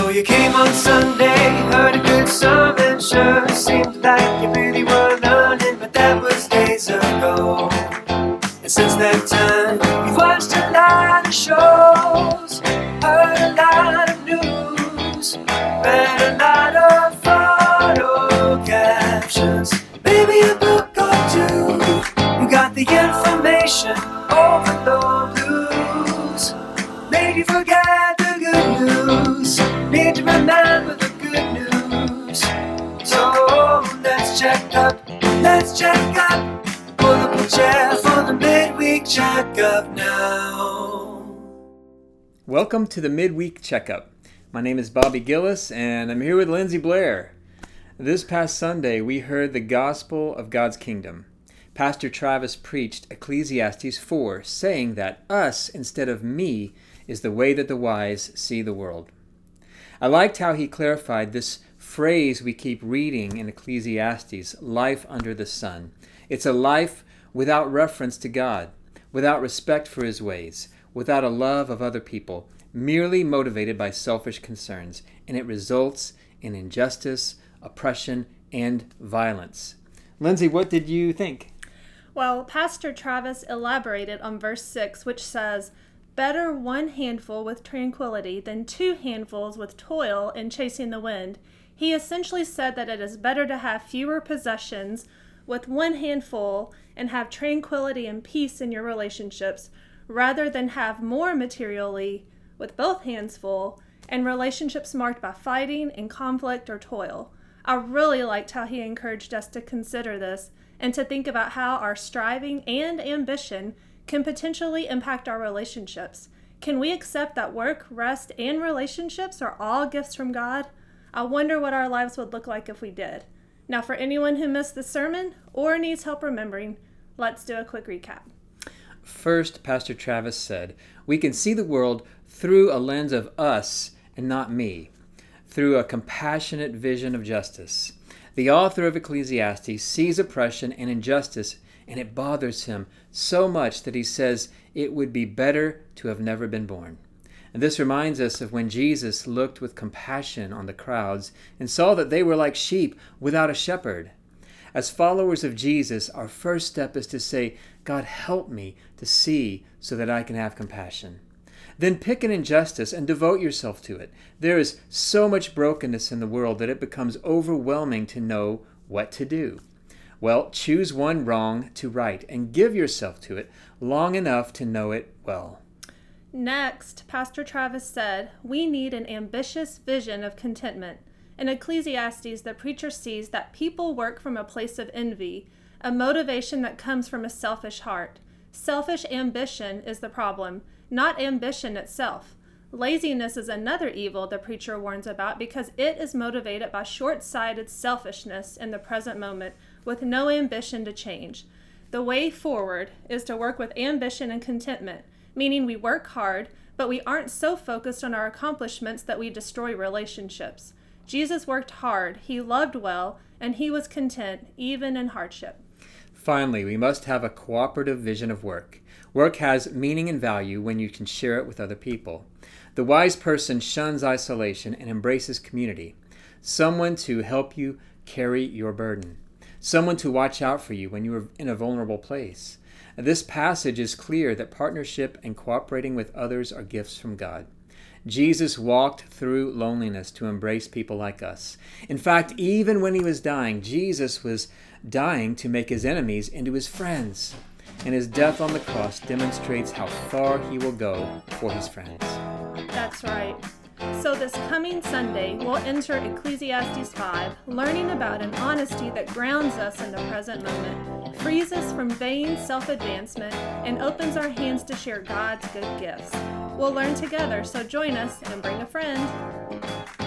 So you came on Sunday, heard a good sermon, sure seemed like you really were learning, but that was days ago. And since that time, you've watched a lot of shows, heard a lot of news, read a lot of photo captions, maybe a book or two. You got the information overload blues, made you forget let's check up. Pull up a chair for the midweek checkup now. Welcome to the midweek checkup. My name is Bobby Gilles, and I'm here with Lindsey Blair. This past Sunday, we heard the gospel of God's kingdom. Pastor Travis preached Ecclesiastes 4, saying that us instead of me is the way that the wise see the world. I liked how he clarified this phrase we keep reading in Ecclesiastes life under the sun. It's a life without reference to God, without respect for his ways, without a love of other people, merely motivated by selfish concerns, and it results in injustice, oppression, and violence. Lindsey, what did you think? Well, Pastor Travis elaborated on verse 6, which says, Better one handful with tranquility than two handfuls with toil and chasing the wind. He essentially said that it is better to have fewer possessions with one handful and have tranquility and peace in your relationships rather than have more materially with both hands full and relationships marked by fighting and conflict or toil. I really liked how he encouraged us to consider this and to think about how our striving and ambition can potentially impact our relationships. Can we accept that work, rest, and relationships are all gifts from God? I wonder what our lives would look like if we did. Now, for anyone who missed the sermon or needs help remembering, let's do a quick recap. First, Pastor Travis said, We can see the world through a lens of us and not me, through a compassionate vision of justice. The author of Ecclesiastes sees oppression and injustice, and it bothers him so much that he says it would be better to have never been born. And this reminds us of when Jesus looked with compassion on the crowds and saw that they were like sheep without a shepherd. As followers of Jesus, our first step is to say, God, help me to see so that I can have compassion. Then pick an injustice and devote yourself to it. There is so much brokenness in the world that it becomes overwhelming to know what to do. Well, choose one wrong to right and give yourself to it long enough to know it well. Next, Pastor Travis said, We need an ambitious vision of contentment. In Ecclesiastes, the preacher sees that people work from a place of envy, a motivation that comes from a selfish heart. Selfish ambition is the problem, not ambition itself. Laziness is another evil the preacher warns about because it is motivated by short sighted selfishness in the present moment with no ambition to change. The way forward is to work with ambition and contentment, meaning we work hard, but we aren't so focused on our accomplishments that we destroy relationships. Jesus worked hard, he loved well, and he was content even in hardship. Finally, we must have a cooperative vision of work. Work has meaning and value when you can share it with other people. The wise person shuns isolation and embraces community. Someone to help you carry your burden. Someone to watch out for you when you are in a vulnerable place. This passage is clear that partnership and cooperating with others are gifts from God. Jesus walked through loneliness to embrace people like us. In fact, even when he was dying, Jesus was dying to make his enemies into his friends. And his death on the cross demonstrates how far he will go for his friends. That's right. So, this coming Sunday, we'll enter Ecclesiastes 5, learning about an honesty that grounds us in the present moment, frees us from vain self advancement, and opens our hands to share God's good gifts. We'll learn together, so join us and bring a friend.